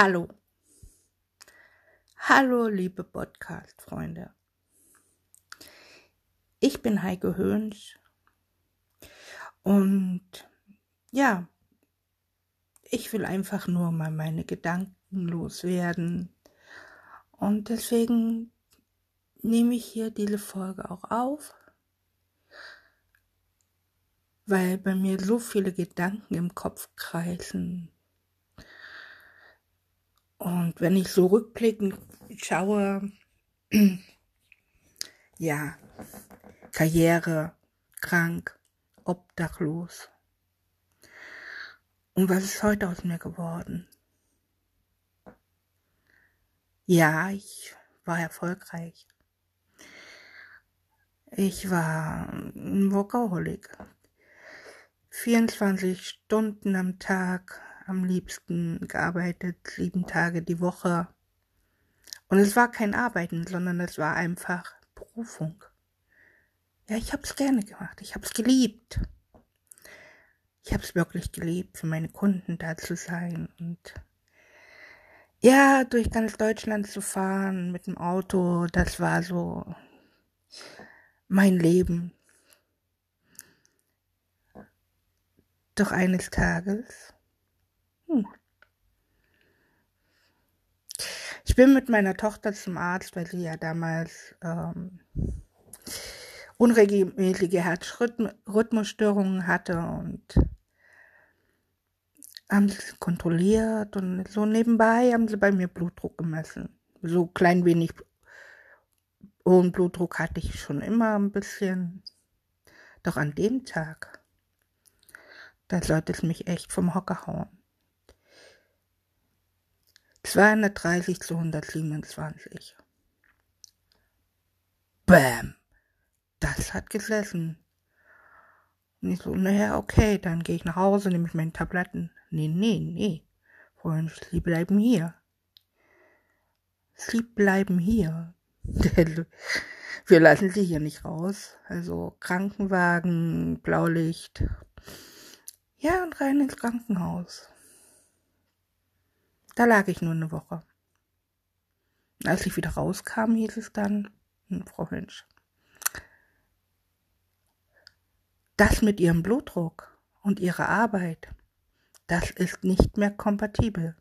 Hallo. Hallo, liebe Podcast-Freunde. Ich bin Heike Höhns und ja, ich will einfach nur mal meine Gedanken loswerden und deswegen nehme ich hier diese Folge auch auf, weil bei mir so viele Gedanken im Kopf kreisen und wenn ich so rückblickend schaue, ja, Karriere, krank, obdachlos. Und was ist heute aus mir geworden? Ja, ich war erfolgreich. Ich war ein Workaholic. 24 Stunden am Tag, am liebsten gearbeitet, sieben Tage die Woche. Und es war kein Arbeiten, sondern es war einfach Berufung. Ja, ich habe es gerne gemacht. Ich habe es geliebt. Ich habe es wirklich geliebt, für meine Kunden da zu sein und ja, durch ganz Deutschland zu fahren mit dem Auto, das war so mein Leben. Doch eines Tages hm. Ich bin mit meiner Tochter zum Arzt, weil sie ja damals ähm, unregelmäßige Herzrhythmusstörungen hatte und haben sie kontrolliert und so nebenbei haben sie bei mir Blutdruck gemessen. So klein wenig hohen Blutdruck hatte ich schon immer ein bisschen. Doch an dem Tag, da sollte es mich echt vom Hocker hauen. 230 zu 127. Bäm. Das hat gesessen. Und ich so, naja, okay, dann gehe ich nach Hause, nehme ich meine Tabletten. Nee, nee, nee. Freunde, Sie bleiben hier. Sie bleiben hier. Wir lassen Sie hier nicht raus. Also Krankenwagen, Blaulicht. Ja, und rein ins Krankenhaus. Da lag ich nur eine Woche. Als ich wieder rauskam, hieß es dann, hm, Frau Hünsch, das mit Ihrem Blutdruck und Ihrer Arbeit, das ist nicht mehr kompatibel.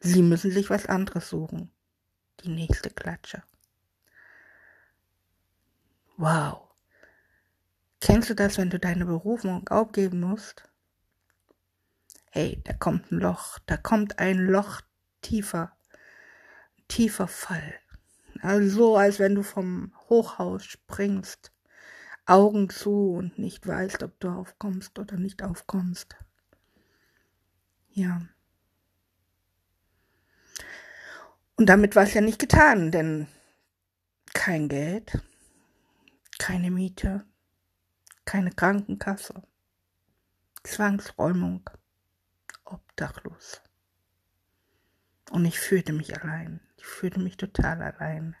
Sie müssen sich was anderes suchen. Die nächste Klatsche. Wow. Kennst du das, wenn du deine Berufung aufgeben musst? Hey, da kommt ein Loch, da kommt ein Loch tiefer, tiefer Fall. Also so, als wenn du vom Hochhaus springst, Augen zu und nicht weißt, ob du aufkommst oder nicht aufkommst. Ja. Und damit war es ja nicht getan, denn kein Geld, keine Miete, keine Krankenkasse, Zwangsräumung obdachlos. Und ich fühlte mich allein. Ich fühlte mich total allein.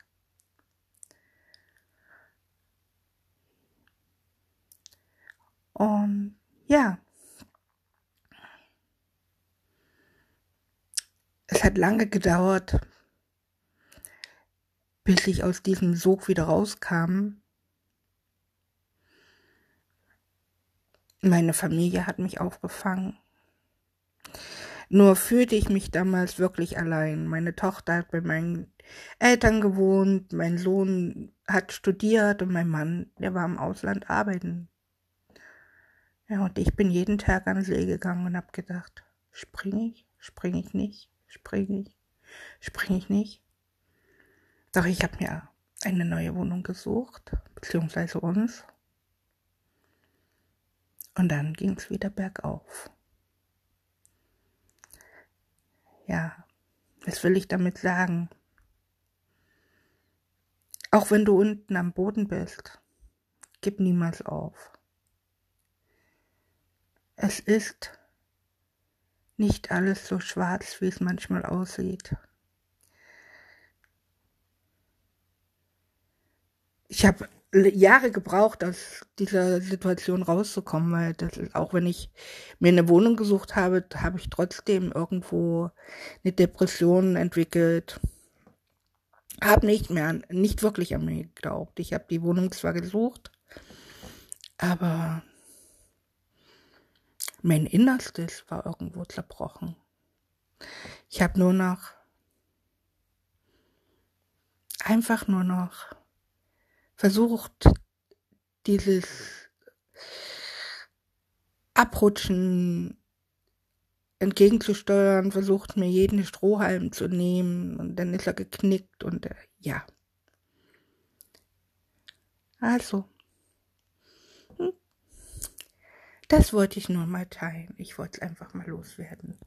Und ja, es hat lange gedauert, bis ich aus diesem Sog wieder rauskam. Meine Familie hat mich aufgefangen. Nur fühlte ich mich damals wirklich allein. Meine Tochter hat bei meinen Eltern gewohnt, mein Sohn hat studiert und mein Mann, der war im Ausland arbeiten. Ja, und ich bin jeden Tag an See gegangen und hab gedacht, spring ich, spring ich nicht, spring ich, spring ich nicht. Doch ich habe mir eine neue Wohnung gesucht, beziehungsweise uns. Und dann ging's wieder bergauf. Ja, was will ich damit sagen? Auch wenn du unten am Boden bist, gib niemals auf. Es ist nicht alles so schwarz, wie es manchmal aussieht. Ich habe Jahre gebraucht, aus dieser Situation rauszukommen, weil das ist, auch wenn ich mir eine Wohnung gesucht habe, habe ich trotzdem irgendwo eine Depression entwickelt. Habe nicht mehr, nicht wirklich an mich geglaubt. Ich habe die Wohnung zwar gesucht, aber mein Innerstes war irgendwo zerbrochen. Ich habe nur noch einfach nur noch versucht, dieses Abrutschen entgegenzusteuern, versucht mir jeden Strohhalm zu nehmen und dann ist er geknickt und äh, ja. Also, hm. das wollte ich nur mal teilen. Ich wollte es einfach mal loswerden.